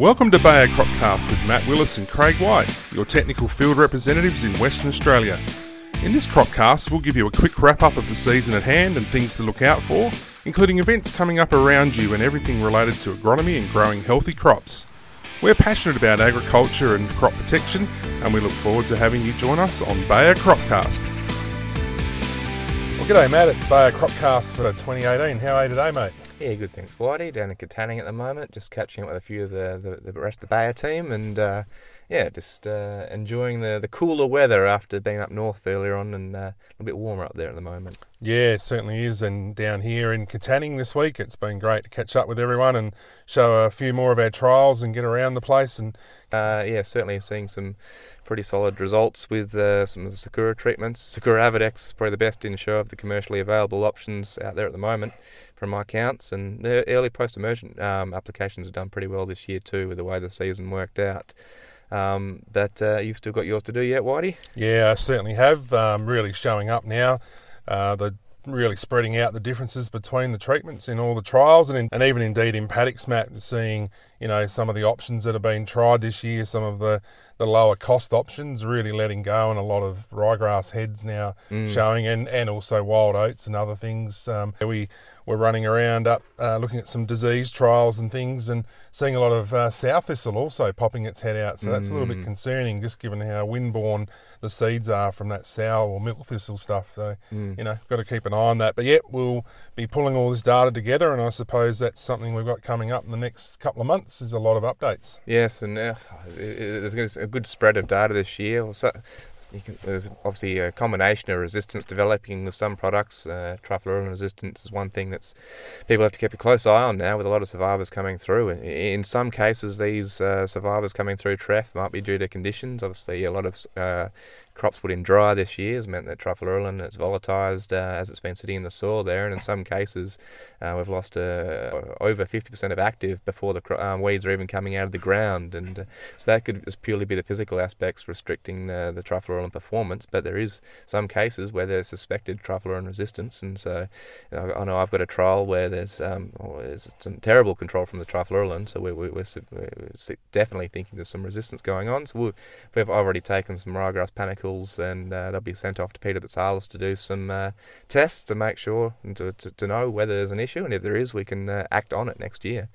Welcome to Bayer Cropcast with Matt Willis and Craig White, your technical field representatives in Western Australia. In this Cropcast, we'll give you a quick wrap up of the season at hand and things to look out for, including events coming up around you and everything related to agronomy and growing healthy crops. We're passionate about agriculture and crop protection, and we look forward to having you join us on Bayer Cropcast. Well, g'day, Matt. It's Bayer Cropcast for 2018. How are you today, mate? Yeah, good thanks, Whitey. Down in Katanning at the moment, just catching up with a few of the, the, the rest of the Bayer team, and uh, yeah, just uh, enjoying the, the cooler weather after being up north earlier on, and uh, a little bit warmer up there at the moment. Yeah, it certainly is. And down here in Katanning this week, it's been great to catch up with everyone and show a few more of our trials and get around the place. And uh, yeah, certainly seeing some pretty solid results with uh, some of the Sakura treatments. Sakura Avadex is probably the best in show of the commercially available options out there at the moment from my counts. And the early post-emergent um, applications have done pretty well this year too, with the way the season worked out. Um, but uh, you've still got yours to do yet, Whitey? Yeah, I certainly have. Um, really showing up now. Uh, the really spreading out the differences between the treatments in all the trials and, in, and even indeed in paddocks, Matt, seeing you know some of the options that have been tried this year, some of the, the lower cost options really letting go, and a lot of ryegrass heads now mm. showing, and, and also wild oats and other things. Um, we we're running around up uh, looking at some disease trials and things and seeing a lot of uh, sow thistle also popping its head out. So that's mm. a little bit mm. concerning, just given how windborne the seeds are from that sow or milk thistle stuff. So, mm. you know, got to keep an eye on that. But yet, we'll be pulling all this data together, and I suppose that's something we've got coming up in the next couple of months is a lot of updates. Yes, and uh, there's a good spread of data this year. Can, there's obviously a combination of resistance developing with some products. Uh, resistance is one thing that's people have to keep a close eye on now with a lot of survivors coming through. In some cases, these uh, survivors coming through treff might be due to conditions. Obviously, a lot of uh, crops put in dry this year has meant that trifluralin has volatilized uh, as it's been sitting in the soil there, and in some cases uh, we've lost uh, over 50% of active before the um, weeds are even coming out of the ground, and so that could just purely be the physical aspects restricting the, the trifluralin performance. But there is some cases where there's suspected trifluralin resistance, and so you know, I know I've got a trial where there's, um, there's some terrible control from the trifluralin, so we're, we're, we're, definitely thinking there's some resistance going on. So we've already taken some ryegrass panicles, and uh, they'll be sent off to Peter Boutsalis to do some uh, tests to make sure and to, to, to, know whether there's an issue, and if there is, we can uh, act on it next year.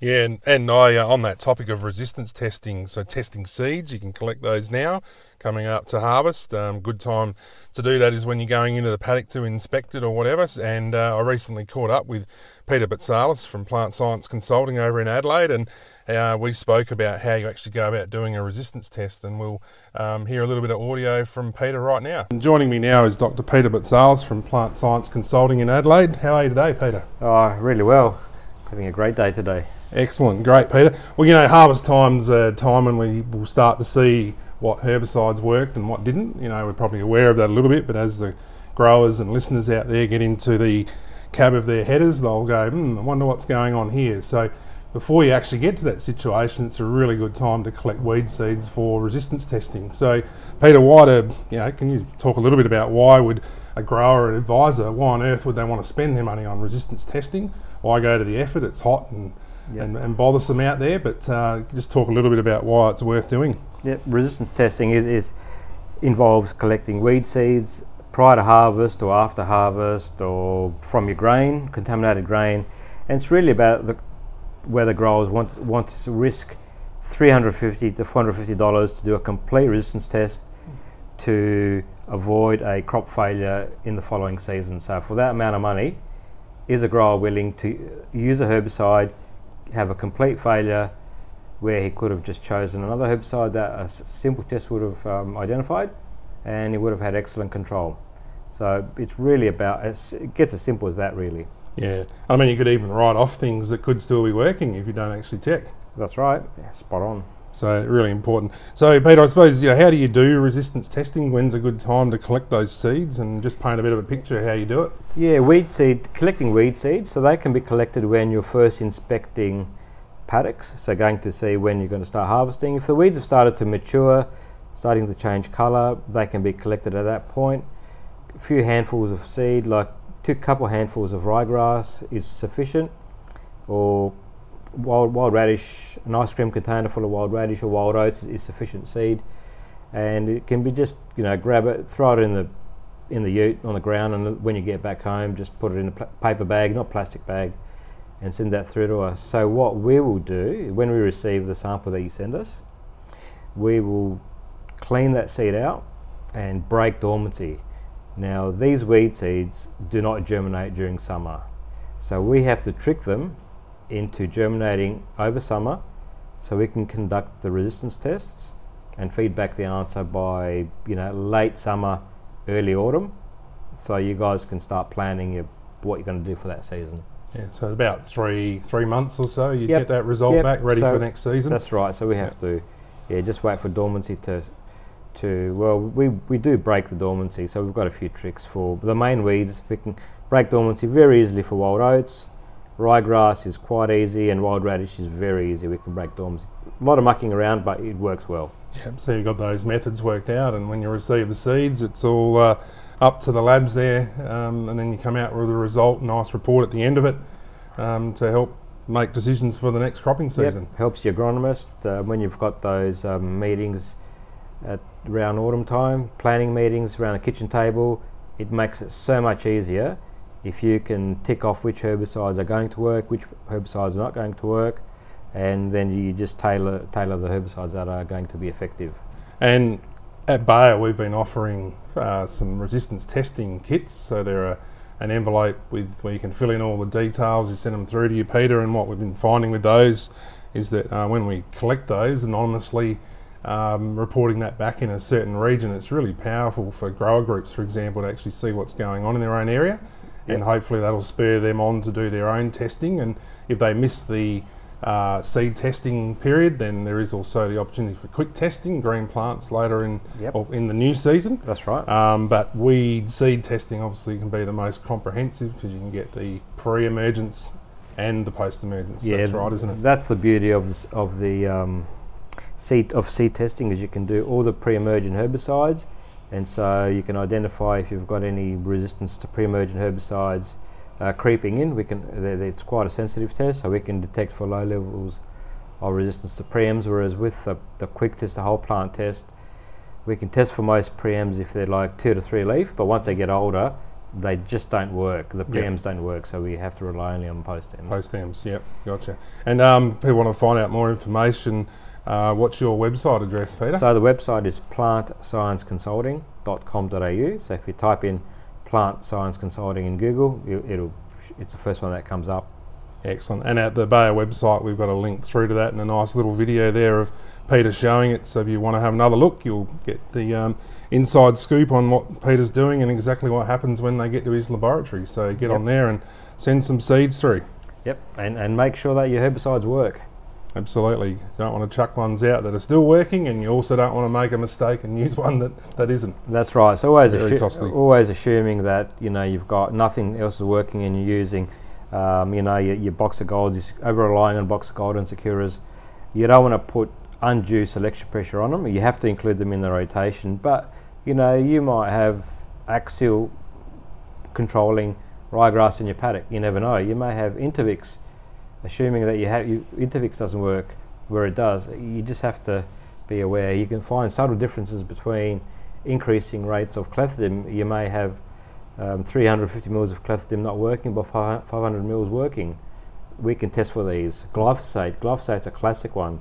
Yeah, and, and I uh, on that topic of resistance testing, so testing seeds, you can collect those now, coming up to harvest. Um, good time to do that is when you're going into the paddock to inspect it or whatever. And uh, I recently caught up with Peter Boutsalis from Plant Science Consulting over in Adelaide, and uh, we spoke about how you actually go about doing a resistance test. And we'll um, hear a little bit of audio from Peter right now. And joining me now is Dr. Peter Boutsalis from Plant Science Consulting in Adelaide. How are you today, Peter? Oh, really well. Having a great day today. Excellent, great, Peter. Well, you know, harvest time's a time when we will start to see what herbicides worked and what didn't. You know, we're probably aware of that a little bit, but as the growers and listeners out there get into the cab of their headers, they'll go, hmm, I wonder what's going on here. So before you actually get to that situation, it's a really good time to collect weed seeds for resistance testing. So, Peter White, you know, can you talk a little bit about why would a grower or advisor, why on earth would they want to spend their money on resistance testing? Why go to the effort? It's hot and yep. and, and bothersome out there, but uh, just talk a little bit about why it's worth doing. Yeah, resistance testing is, is involves collecting weed seeds prior to harvest or after harvest or from your grain, contaminated grain. And it's really about the, whether growers want, want to risk 350 to 450 dollars to do a complete resistance test to avoid a crop failure in the following season. So for that amount of money, is a grower willing to use a herbicide, have a complete failure where he could have just chosen another herbicide that a simple test would have um, identified and he would have had excellent control. So it's really about it gets as simple as that, really. Yeah, I mean, you could even write off things that could still be working if you don't actually check. That's right. Yeah, spot on. So really important. So Peter, I suppose you know how do you do resistance testing? When's a good time to collect those seeds and just paint a bit of a picture of how you do it? Yeah, weed seed collecting weed seeds. So they can be collected when you're first inspecting paddocks. So going to see when you're going to start harvesting. If the weeds have started to mature, starting to change colour, they can be collected at that point a few handfuls of seed, like two couple handfuls of ryegrass is sufficient, or wild, wild radish, an ice cream container full of wild radish or wild oats is, is sufficient seed, and it can be just you know grab it, throw it in the in the ute on the ground, and when you get back home, just put it in a pl- paper bag, not plastic bag, and send that through to us. So what we will do when we receive the sample that you send us, we will clean that seed out and break dormancy. Now these weed seeds do not germinate during summer, so we have to trick them into germinating over summer, so we can conduct the resistance tests and feed back the answer by you know late summer, early autumn, so you guys can start planning your, what you're going to do for that season. Yeah, so about three three months or so, you Yep, get that result yep, back ready so for next season. That's right. So we have to, yeah, just wait for dormancy to, to well, we we do break the dormancy. So we've got a few tricks for the main weeds. We can break dormancy very easily for wild oats. Ryegrass is quite easy, and wild radish is very easy. We can break dorms. A lot of mucking around, but it works well. Yep, so you've got those methods worked out, and when you receive the seeds, it's all uh, up to the labs there, um, and then you come out with a result, nice report at the end of it um, to help make decisions for the next cropping season. Yep, helps the agronomist uh, when you've got those um, meetings at around autumn time, planning meetings around the kitchen table. It makes it so much easier if you can tick off which herbicides are going to work, which herbicides are not going to work, and then you just tailor tailor the herbicides that are going to be effective. And at Bayer, we've been offering uh, some resistance testing kits. So they're an envelope with where you can fill in all the details. You send them through to you, Peter. And what we've been finding with those is that uh, when we collect those anonymously, um, reporting that back in a certain region, it's really powerful for grower groups, for example, to actually see what's going on in their own area. And hopefully that'll spur them on to do their own testing. And if they miss the uh, seed testing period, then there is also the opportunity for quick testing, green plants later in Yep. or in the new season. That's right. Um, but weed seed testing obviously can be the most comprehensive because you can get the pre-emergence and the post-emergence. That's right, isn't it? That's the beauty of this, of the um, seed of seed testing is you can do all the pre-emergent herbicides, and so you can identify if you've got any resistance to pre-emergent herbicides uh, creeping in. We can it's quite a sensitive test, so we can detect for low levels of resistance to preems. Whereas with the, the quick test, the whole plant test, we can test for most preems if they're like two to three leaf, but once they get older, they just don't work. The Yeah. preems don't work, so we have to rely only on post stems. Post stems, yep, gotcha. And um, people want to find out more information. Uh, what's your website address, Peter? So the website is plantscienceconsulting.com.au. So if you type in plant science consulting in Google, you, it'll it's the first one that comes up. Excellent. And at the Bayer website, we've got a link through to that and a nice little video there of Peter showing it. So if you want to have another look, you'll get the um, inside scoop on what Peter's doing and exactly what happens when they get to his laboratory. So get on there and send some seeds through. Yep, and, and make sure that your herbicides work. Absolutely. You don't want to chuck ones out that are still working, and you also don't want to make a mistake and use one that, that isn't. That's right. So always assu- always assuming that you know you've got nothing else is working and you're using um, you know your, your Boxer Golds, you're over relying on Boxer Gold and Sakuras. You don't want to put undue selection pressure on them. You have to include them in the rotation, but you know you might have axial controlling ryegrass in your paddock. You never know. You may have Intervix, assuming that you have you, Intervix doesn't work where it does. You just have to be aware. You can find subtle differences between increasing rates of clethodim. You may have um, 350 mils of clethodim not working, but fi- 500 mils working. We can test for these. Glyphosate. Glyphosate's a classic one,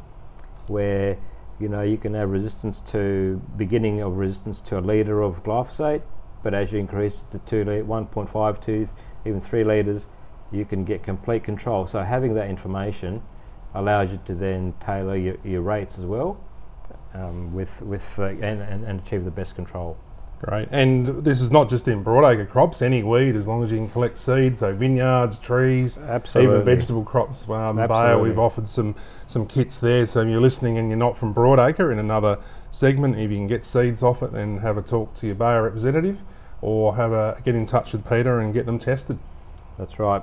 where you know you can have resistance to beginning of resistance to a liter of glyphosate, but as you increase to two li- 1.5, 2, even three liters, you can get complete control. So having that information allows you to then tailor your, your rates as well, um, with with uh, and, and, and achieve the best control. Great. And this is not just in broadacre crops, any weed, as long as you can collect seeds, so vineyards, trees, Absolutely. even vegetable crops. Um, Bayer, we've offered some, some kits there. So if you're listening and you're not from broadacre in another segment, if you can get seeds off it, then have a talk to your Bayer representative or have a get in touch with Peter and get them tested. That's right.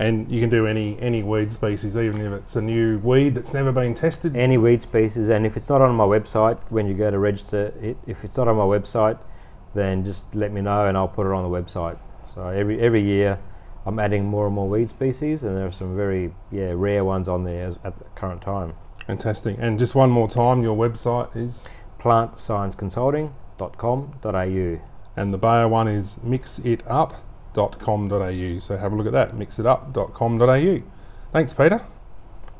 And you can do any any weed species, even if it's a new weed that's never been tested. Any weed species, and if it's not on my website when you go to register it, if it's not on my website, then just let me know and I'll put it on the website. So every every year, I'm adding more and more weed species, and there are some very yeah rare ones on there at the current time. Fantastic. And just one more time, your website is, Plantscienceconsulting.com.au. and the Bayer one is mixitup.com.au. So have a look at that, mixitup.com.au. Thanks, Peter.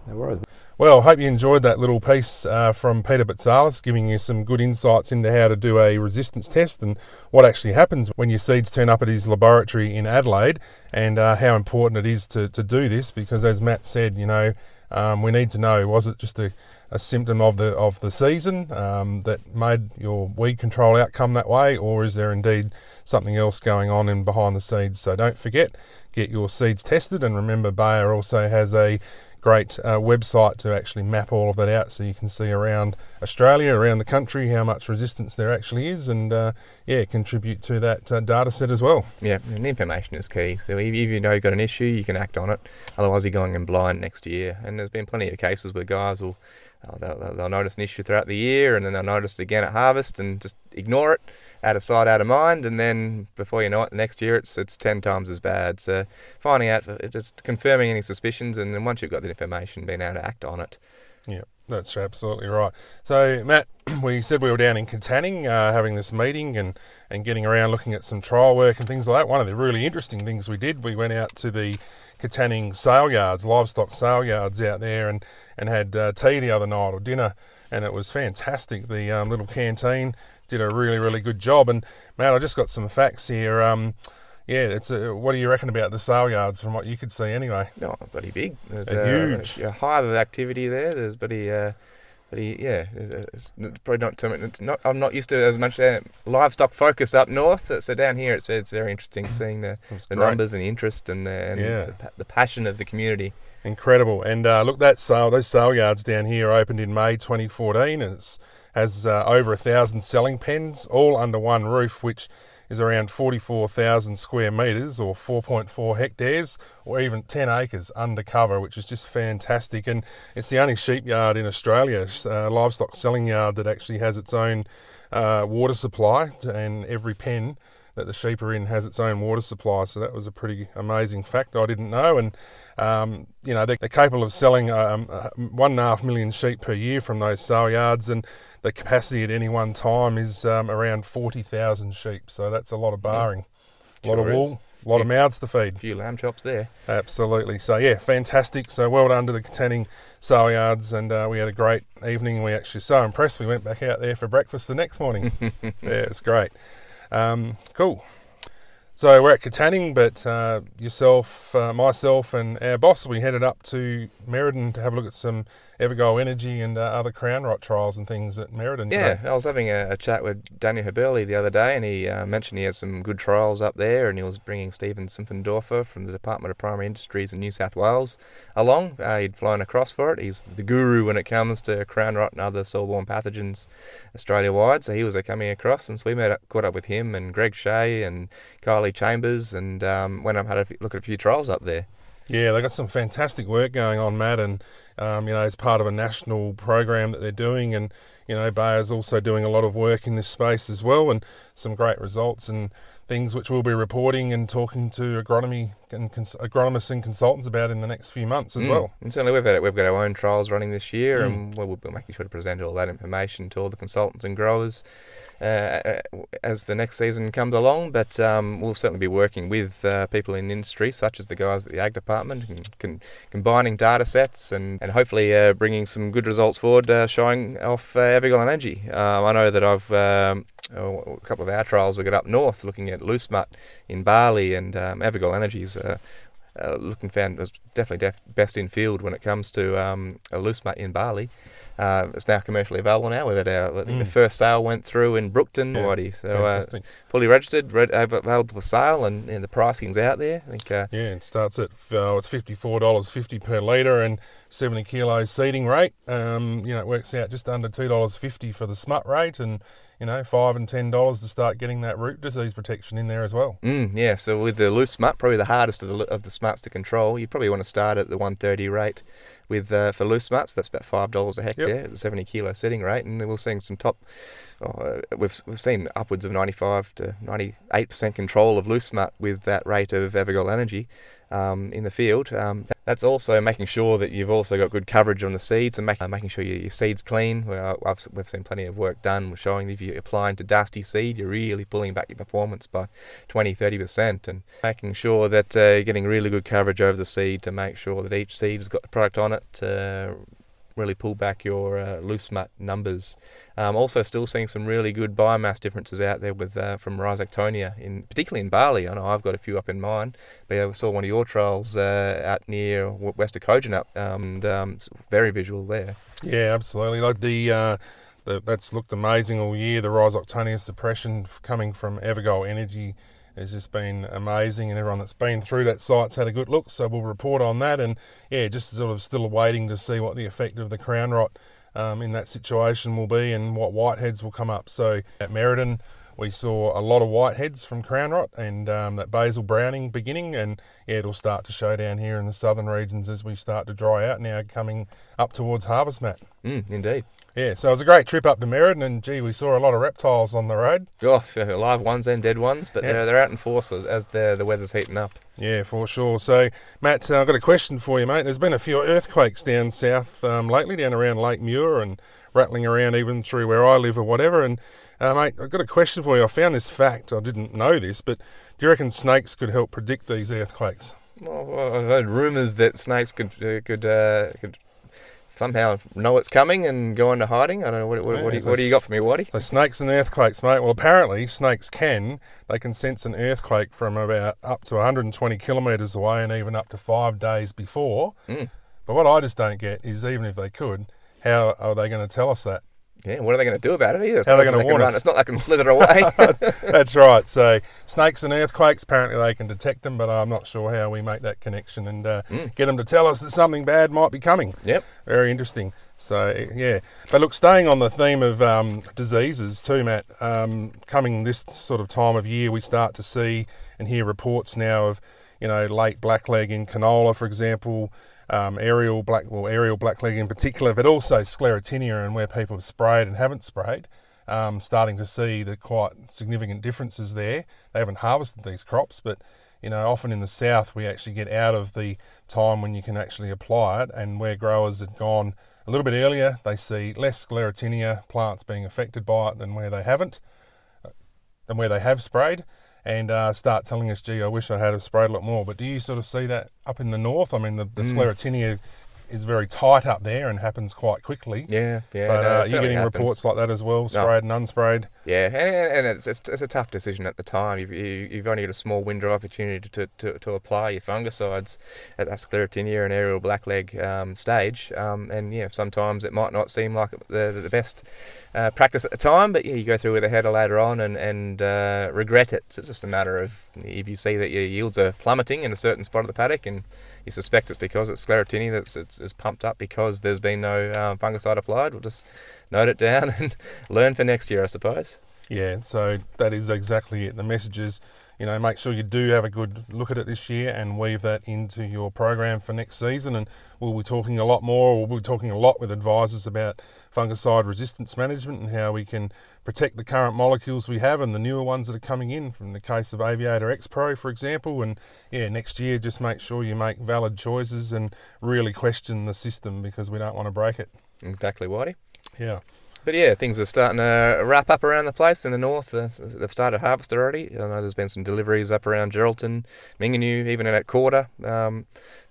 No worries. Well, I hope you enjoyed that little piece uh, from Peter Boutsalis, giving you some good insights into how to do a resistance test and what actually happens when your seeds turn up at his laboratory in Adelaide, and uh, how important it is to, to do this. Because as Matt said, you know, um, we need to know was it just a, a symptom of the of the season um, that made your weed control outcome that way, or is there indeed something else going on in behind the seeds? So don't forget, get your seeds tested, and remember, Bayer also has a great uh, website to actually map all of that out so you can see around Australia, around the country, how much resistance there actually is, and uh, yeah, contribute to that uh, data set as well. Yeah, and information is key. So if you know you've got an issue, you can act on it. Otherwise, you're going in blind next year. And there's been plenty of cases where guys will they'll, they'll- notice an issue throughout the year, and then they'll notice it again at harvest, and just ignore it, out of sight, out of mind, and then before you know it, the next year it's it's ten times as bad. So finding out, just confirming any suspicions, and then once you've got the information, being able to act on it. Yeah, that's absolutely right. So, Matt, we said we were down in Katanning uh, having this meeting and, and getting around looking at some trial work and things like that. One of the really interesting things we did, we went out to the Katanning sale yards, livestock sale yards out there, and, and had uh, tea the other night or dinner, and it was fantastic. The um, little canteen did a really, really good job. And, Matt, I just got some facts here. Um, yeah, it's a, what do you reckon about the sale yards from what you could see anyway? Oh, bloody big. There's a, huge. a hive of activity there. There's bloody, uh, bloody yeah. It's, it's probably not too much. It's not. I'm not used to as much uh, livestock focus up north. So down here, it's it's very interesting seeing the, the great. numbers and the interest and the and Yeah. the, the passion of the community. Incredible. And uh, look, that sale, those sale yards down here opened in May 2014 and it's has uh, over a thousand selling pens, all under one roof, which is around 44,000 square metres or 4.4 hectares or even 10 acres under cover, which is just fantastic. And it's the only sheep yard in Australia, uh, livestock selling yard, that actually has its own uh, water supply, and every pen that the sheep are in has its own water supply. So that was a pretty amazing fact I didn't know. And um, you know they're, they're capable of selling um, uh, one and a half million sheep per year from those sale yards, and the capacity at any one time is um, around forty thousand sheep. So that's a lot of barring, a lot Sure of is. wool, a lot of mouths to feed. A few lamb chops there. Absolutely. So yeah, fantastic. So well done to the Katanning sale yards, and uh, we had a great evening. We actually so impressed. We went back out there for breakfast the next morning. yeah, it was great. Um, cool. So we're at Katanning, but uh, yourself, uh, myself, and our boss, we headed up to Merredin to have a look at some EverGol Energy and uh, other crown rot trials and things at Merredin. Yeah, today. I was having a, a chat with Daniel Hüberli the other day, and he uh, mentioned he had some good trials up there, and he was bringing Stephen Simpfendorfer from the Department of Primary Industries in New South Wales along. Uh, he'd flown across for it. He's the guru when it comes to crown rot and other soil-borne pathogens Australia-wide, so he was uh, coming across, and so we met up, caught up with him and Greg Shea and Kylie Chambers, and um, went up and had a look at a few trials up there. Yeah, they've got some fantastic work going on, Matt, and um, you know, it's part of a national program that they're doing, and you know, Bayer's also doing a lot of work in this space as well, and some great results and things which we'll be reporting and talking to agronomy and cons- agronomists and consultants about in the next few months as Mm. well. And certainly we've had we've got our own trials running this year, Mm. and we'll, be making sure to present all that information to all the consultants and growers uh, as the next season comes along. But um, we'll certainly be working with uh, people in industry, such as the guys at the Ag Department, and con- combining data sets and, and hopefully uh, bringing some good results forward, uh, showing off uh, EverGol Energy. Um, I know that I've um, a couple of our trials we got up north looking at loose smut in barley, and um, EverGol Energy's uh, uh, looking found was definitely def- best in field when it comes to um, a loose smut in barley. Uh, it's now commercially available now. We've had our, I think the Mm. first sale went through in Brookton, Yeah, Whitey. So uh, fully registered, re- available for sale, and, and the pricing's out there. I think uh, Yeah, it starts at uh, it's fifty four dollars fifty per litre and seventy kilos seeding rate. Um, you know, it works out just under two dollars fifty for the smut rate, and you know, five and ten dollars to start getting that root disease protection in there as well. Mm, yeah, so with the loose smut, probably the hardest of the of the smuts to control, you probably want to start at the 130 rate with uh, for loose smuts. That's about five dollars a hectare, at the 70 kilo setting rate, and we're seeing some top oh, uh, we've we've seen upwards of 95 to 98 percent control of loose smut with that rate of EverGol Energy um, in the field. Um, that's also making sure that you've also got good coverage on the seeds and make, uh, making sure your, your seed's clean. Well, I've, we've seen plenty of work done showing if you're applying to dusty seed, you're really pulling back your performance by 20 30%. And making sure that uh, you're getting really good coverage over the seed to make sure that each seed has got the product on it. Uh, really pull back your uh, loose smut numbers. Um, also, still seeing some really good biomass differences out there with uh, from Rhizoctonia, in particularly in barley. I know I've got a few up in mine, but I saw one of your trials uh, out near west of Kojonup, um, and um, very visual there. Yeah, absolutely. Like the. Uh, the that's looked amazing all year. The Rhizoctonia suppression coming from EverGol Energy has just been amazing, and everyone that's been through that site's had a good look. So we'll report on that, and yeah, just sort of still waiting to see what the effect of the crown rot um, in that situation will be, and what whiteheads will come up. So at Merredin, we saw a lot of whiteheads from crown rot and um, that basal browning beginning, and yeah, it'll start to show down here in the southern regions as we start to dry out now, coming up towards harvest, Matt. Mm, indeed. Yeah, so it was a great trip up to Merredin, and gee, we saw a lot of reptiles on the road. Oh, so live ones and dead ones, but they're, they're out in force as the the weather's heating up. Yeah, for sure. So, Matt, uh, I've got a question for you, mate. There's been a few earthquakes down south um, lately, down around Lake Muir and rattling around even through where I live or whatever. And, uh, mate, I've got a question for you. I found this fact. I didn't know this, but do you reckon snakes could help predict these earthquakes? Well, I've heard rumours that snakes could uh, could uh, could somehow know it's coming and go into hiding. I don't know what, what, yeah, what, do, you, what do you got for me, Waddy? So snakes and earthquakes, mate. Well, apparently snakes can. They can sense an earthquake from about up to 120 kilometres away and even up to five days before. Mm. But what I just don't get is even if they could, how are they going to tell us that? Yeah, what are they going to do about it either? How are they going to warn us? It's not like they can slither away. That's right. So snakes and earthquakes, apparently they can detect them, but I'm not sure how we make that connection and uh, mm. get them to tell us that something bad might be coming. Yep. Very interesting. So yeah, but look, staying on the theme of um, diseases too, Matt. Um, coming this sort of time of year, we start to see and hear reports now of you know late blackleg in canola, for example um, aerial black, well, aerial blackleg in particular, but also sclerotinia and where people have sprayed and haven't sprayed. Um, starting to see the quite significant differences there. They haven't harvested these crops, but you know, often in the south we actually get out of the time when you can actually apply it, and where growers had gone a little bit earlier, they see less sclerotinia plants being affected by it than where they haven't, uh, than where they have sprayed and uh, start telling us, gee, I wish I had have sprayed a lot more. But do you sort of see that up in the north? I mean, the, the mm. sclerotinia is very tight up there and happens quite quickly. Yeah, yeah. But no, uh, you're getting happens. reports like that as well, sprayed no. and unsprayed. Yeah, and, and it's, it's, it's, a tough decision at the time. You've, you, have only got a small window of opportunity to, to, to apply your fungicides at that sclerotinia and aerial blackleg um, stage. Um, and yeah, sometimes it might not seem like the, the best uh, practice at the time, but yeah, you go through with a header later on and, and uh, regret it. So it's just a matter of if you see that your yields are plummeting in a certain spot of the paddock and you suspect it's because it's sclerotinia that's it's, it's pumped up because there's been no um, fungicide applied. We'll just note it down and learn for next year, I suppose. Yeah, so that is exactly it. The message is, you know, make sure you do have a good look at it this year and weave that into your program for next season. And we'll be talking a lot more, we'll be talking a lot with advisors about fungicide resistance management and how we can protect the current molecules we have and the newer ones that are coming in from the case of Aviator Xpro, for example. And yeah, next year, just make sure you make valid choices and really question the system because we don't want to break it. Exactly, Whitey. Yeah. But yeah, things are starting to wrap up around the place in the north. Uh, they've started harvest already. I know there's been some deliveries up around Geraldton, Mingenew, even in at Quarter. Um,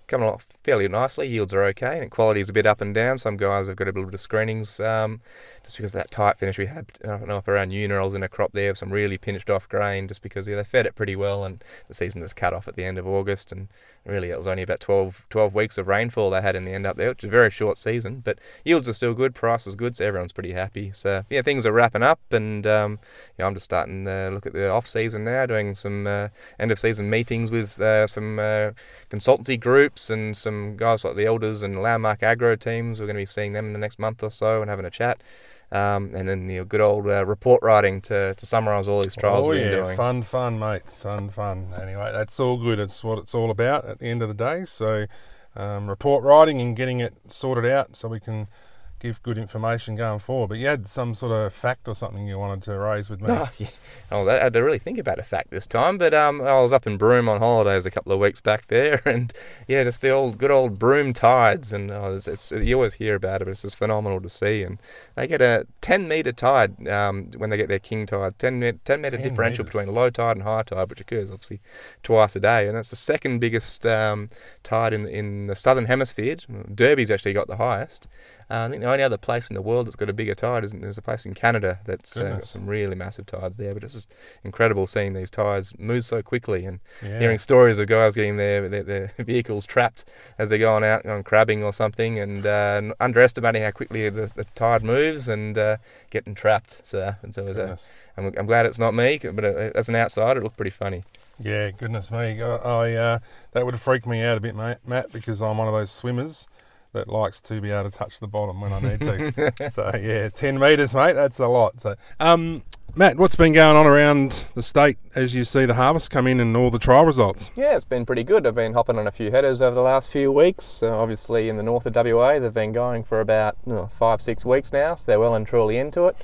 coming along fairly nicely. Yields are okay, and quality is a bit up and down. Some guys have got a little bit of screenings um, just because of that tight finish we had uh, up around Unerals in a crop there, of some really pinched off grain, just because yeah, they fed it pretty well, and the season is cut off at the end of August, and really it was only about 12, 12 weeks of rainfall they had in the end up there, which is a very short season, but yields are still good, price is good, so everyone's pretty happy. So yeah, things are wrapping up, and um, I'm just starting to look at the off season now, doing some uh, end of season meetings with uh, some uh, consultancy groups and some guys like the elders and landmark agro teams. We're going to be seeing them in the next month or so and having a chat. Um, and then the good old uh, report writing to, to summarise all these trials oh, we've yeah. been doing. Fun, fun, mate. Fun, fun. Anyway, that's all good. It's what it's all about at the end of the day. So, um, report writing and getting it sorted out so we can give good information going forward. But you had some sort of fact or something you wanted to raise with me. Oh, yeah. I, was, I had to really think about a fact this time, but um, I was up in Broome on holidays a couple of weeks back there, and yeah, just the old good old Broome tides, and oh, it's, it's, you always hear about it, but it's just phenomenal to see. And they get a 10 metre tide um, when they get their king tide, 10, 10 metre 10 differential metres. between low tide and high tide, which occurs obviously twice a day, and it's the second biggest um, tide in in the southern hemisphere. Derby's actually got the highest. Uh, I think the only other place in the world that's got a bigger tide is there's a place in Canada that's uh, got some really massive tides there. But it's just incredible seeing these tides move so quickly and Yeah. hearing stories of guys getting their, their, their vehicles trapped as they're going out on crabbing or something and uh, underestimating how quickly the, the tide moves and uh, getting trapped. So, and so was a. I'm, I'm glad it's not me, but uh, as an outsider, it looked pretty funny. Yeah, goodness me. I, I uh, that would have freaked me out a bit, mate, Matt, because I'm one of those swimmers that likes to be able to touch the bottom when I need to. so yeah, ten meters, mate. That's a lot. So, um, Matt, what's been going on around the state as you see the harvest come in and all the trial results? Yeah, it's been pretty good. I've been hopping on a few headers over the last few weeks. Uh, obviously, in the north of WA, they've been going for about you know, five, six weeks now, so they're well and truly into it.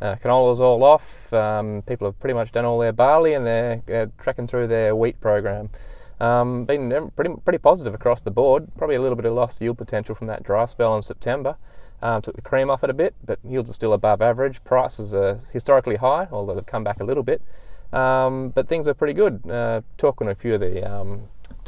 Uh, canola's all off. Um, people have pretty much done all their barley and they're, uh tracking through their wheat program. Um, been um, pretty pretty positive across the board. Probably a little bit of lost yield potential from that dry spell in September. Um, took the cream off it a bit, but yields are still above average. Prices are historically high, although they've come back a little bit. Um, but things are pretty good. Uh, talking to a few of the um,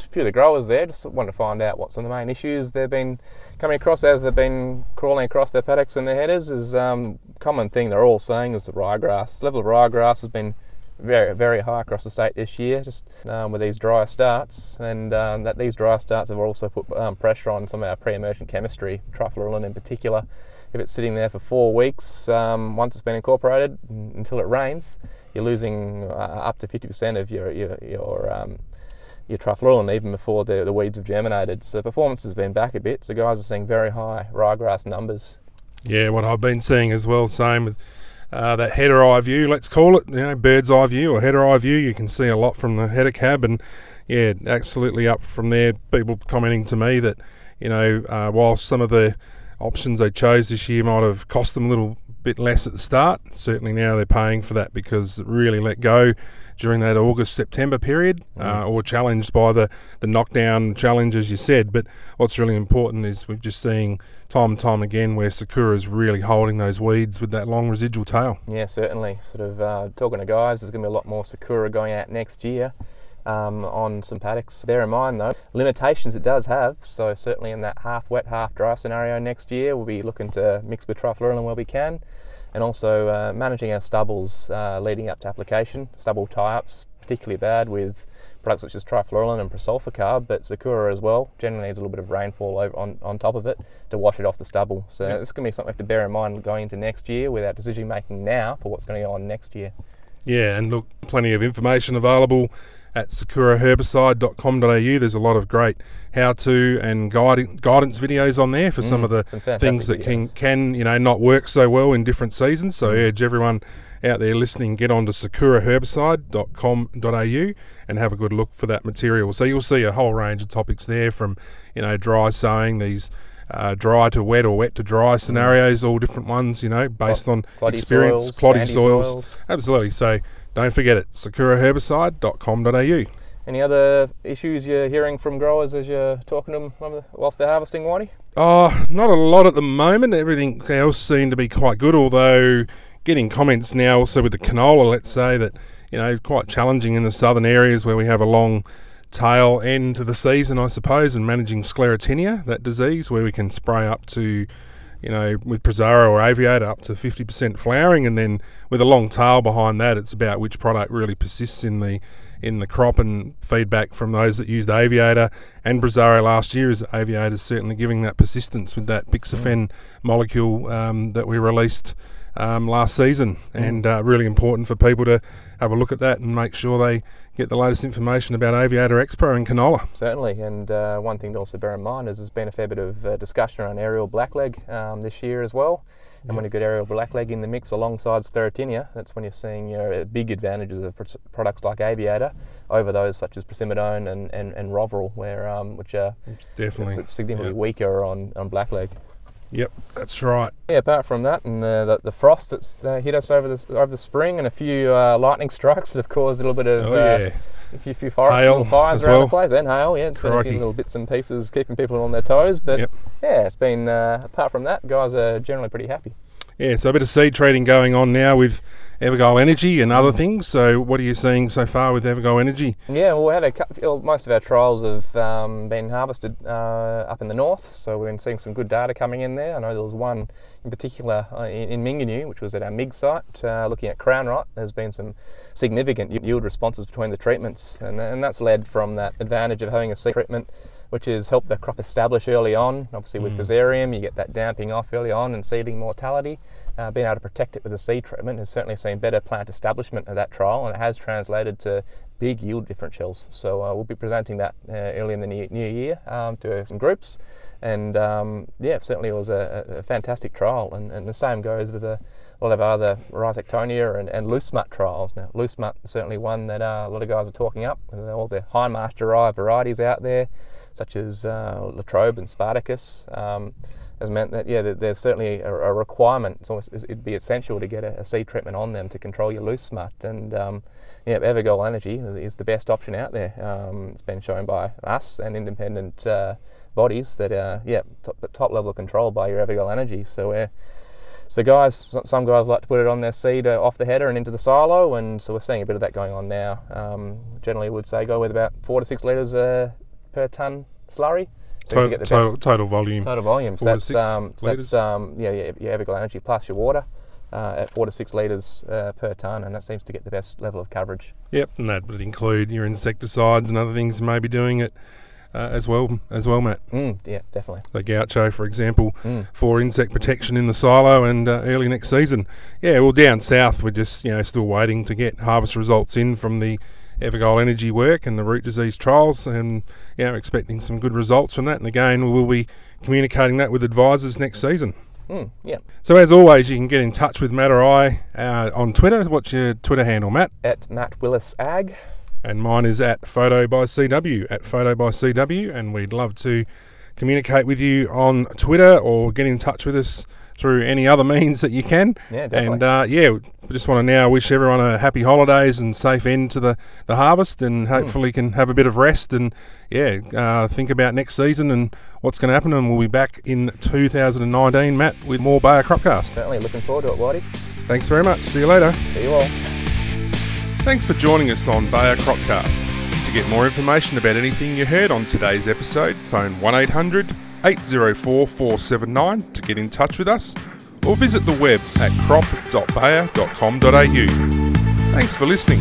few of the growers there, just wanted to find out what some of the main issues they've been coming across as they've been crawling across their paddocks and their headers. Is um, common thing they're all saying is the ryegrass level of ryegrass has been very very high across the state this year, just um, with these drier starts, and um, that these drier starts have also put um, pressure on some of our pre-emergent chemistry, trifluralin in particular. If it's sitting there for four weeks, um, once it's been incorporated until it rains, you're losing uh, up to 50% of your your, your um, your trifluralin even before the, the weeds have germinated. So performance has been back a bit. So guys are seeing very high ryegrass numbers. Yeah, what I've been seeing as well, same with uh, that header eye view, let's call it, you know, bird's eye view or header eye view. You can see a lot from the header cab, and yeah, absolutely up from there. People commenting to me that, you know, uh, while some of the options they chose this year might have cost them a little bit less at the start, certainly now they're paying for that because it really let go during that August September period, uh, or challenged by the the knockdown challenge, as you said. But what's really important is we're just seeing time and time again where Sakura is really holding those weeds with that long residual tail. Yeah, certainly. Sort of uh, talking to guys, there's going to be a lot more Sakura going out next year um, on some paddocks. Bear in mind, though, limitations it does have. So, certainly in that half wet, half dry scenario next year, we'll be looking to mix with trifluralin where we can. And also uh, managing our stubbles uh, leading up to application. Stubble tie ups, particularly bad with products such as trifluralin and prosulfocarb, but Sakura as well generally needs a little bit of rainfall over on, on top of it to wash it off the stubble. So Yep. this is going to be something we have to bear in mind going into next year with our decision making now for what's going to go on next year. Yeah, and look, plenty of information available at sakuraherbicide.com.au. There's a lot of great how-to and guiding, guidance videos on there for some mm, of the things that can, videos. can you know not work so well in different seasons. So I urge everyone out there listening get on to sakuraherbicide.com.au and have a good look for that material. So you'll see a whole range of topics there from you know dry sowing these. Uh, dry to wet or wet to dry scenarios, all different ones, you know, based on experience, soils, cloddy soils. soils. Absolutely. So don't forget it, sakuraherbicide.com.au. Any other issues you're hearing from growers as you're talking to them whilst they're harvesting, Whitey? Oh, not a lot at the moment. Everything else seemed to be quite good, although getting comments now also with the canola, let's say that, you know, quite challenging in the southern areas where we have a long tail end to the season, I suppose, and managing sclerotinia, that disease, where we can spray up to, you know, with Prosaro or Aviator up to 50% flowering, and then with a long tail behind that, it's about which product really persists in the in the crop and feedback from those that used Aviator and Prosaro last year is Aviator certainly giving that persistence with that Bixafen molecule um, that we released um, last season, and uh, really important for people to have a look at that and make sure they get the latest information about Aviator Xpro and canola. Certainly, and uh, one thing to also bear in mind is there's been a fair bit of uh, discussion around aerial blackleg um, this year as well. And when you get aerial blackleg in the mix alongside sclerotinia, that's when you're seeing your uh, big advantages of pr- products like Aviator over those such as procymidone and, and, and Rovral, where, um, which are Definitely. significantly Yeah. weaker on, on blackleg. Yep, that's right. Yeah, apart from that, and the, the, the frost that's uh, hit us over the over the spring, and a few uh, lightning strikes that have caused a little bit of Oh, uh, a few, few forest Hail little fires around well. the place, and hail. Yeah, it's been a few little bits and pieces keeping people on their toes. But Yep. yeah, it's been uh, apart from that, guys are generally pretty happy. Yeah, so a bit of seed trading going on now with EverGol Energy and other things. So, what are you seeing so far with EverGol Energy? Yeah, well, we had a cou- well, most of our trials have um, been harvested uh, up in the north, so we've been seeing some good data coming in there. I know there was one in particular uh, in, in Mingenew, which was at our MIG site, uh, looking at crown rot. There's been some significant yield responses between the treatments, and, and that's led from that advantage of having a seed treatment, which has helped the crop establish early on. Obviously, with Fusarium, you get that damping off early on and seedling mortality. Uh, being able to protect it with a seed treatment has certainly seen better plant establishment at that trial, and it has translated to big yield differentials. So uh, we'll be presenting that uh, early in the new, new year um, to some groups, and um, yeah, certainly it was a, a fantastic trial. And, and the same goes with a, lot of other Rhizoctonia and, and loose smut trials. Now, loose smut is certainly one that uh, a lot of guys are talking up. all the Hindmarsh derived varieties out there, such as uh, Latrobe and Spartacus. Um, has meant that yeah, there's certainly a, a requirement. It's almost, it'd be essential to get a, a seed treatment on them to control your loose smut. And um, yeah, EverGol Energy is the best option out there. Um, it's been shown by us and independent uh, bodies that uh, yeah, top, the top level control by your EverGol Energy. So we're so guys, some guys like to put it on their seed uh, off the header and into the silo, and so we're seeing a bit of that going on now. Um, generally, would say go with about four to six litres uh, per ton slurry. So Total, get the total, best total volume. total volume. So that's um, so that's um, yeah, yeah, your EverGol Energy plus your water uh, at four to six litres uh, per ton, and that seems to get the best level of coverage. Yep, and that would include your insecticides and other things you may be doing it uh, as well, as well, Matt. Mm, yeah, definitely. The gaucho, for example, Mm. for insect protection in the silo and uh, early next season. Yeah, well, down south, we're just you know still waiting to get harvest results in from the EverGol Energy work and the root disease trials, and yeah, we're expecting some good results from that. And again, we will be communicating that with advisors next season. Mm, yeah, So as always, you can get in touch with Matt or I uh, on Twitter. What's your Twitter handle, Matt? at Matt Willis Ag. and mine is at photo by cw at photo by cw and we'd love to communicate with you on twitter or get in touch with us through any other means that you can Yeah, definitely. and uh, yeah we just want to now wish everyone a happy holidays and safe end to the, the harvest Hmm. and hopefully can have a bit of rest and yeah uh, think about next season and what's going to happen and we'll be back in 2019 matt with more bayer cropcast Certainly looking forward to it, Whitey. thanks very much see you later See you all. Thanks for joining us on Bayer Cropcast. To get more information about anything you heard on today's episode, phone 1800 804 479 to get in touch with us or visit the web at crop.bayer.com.au. Thanks for listening.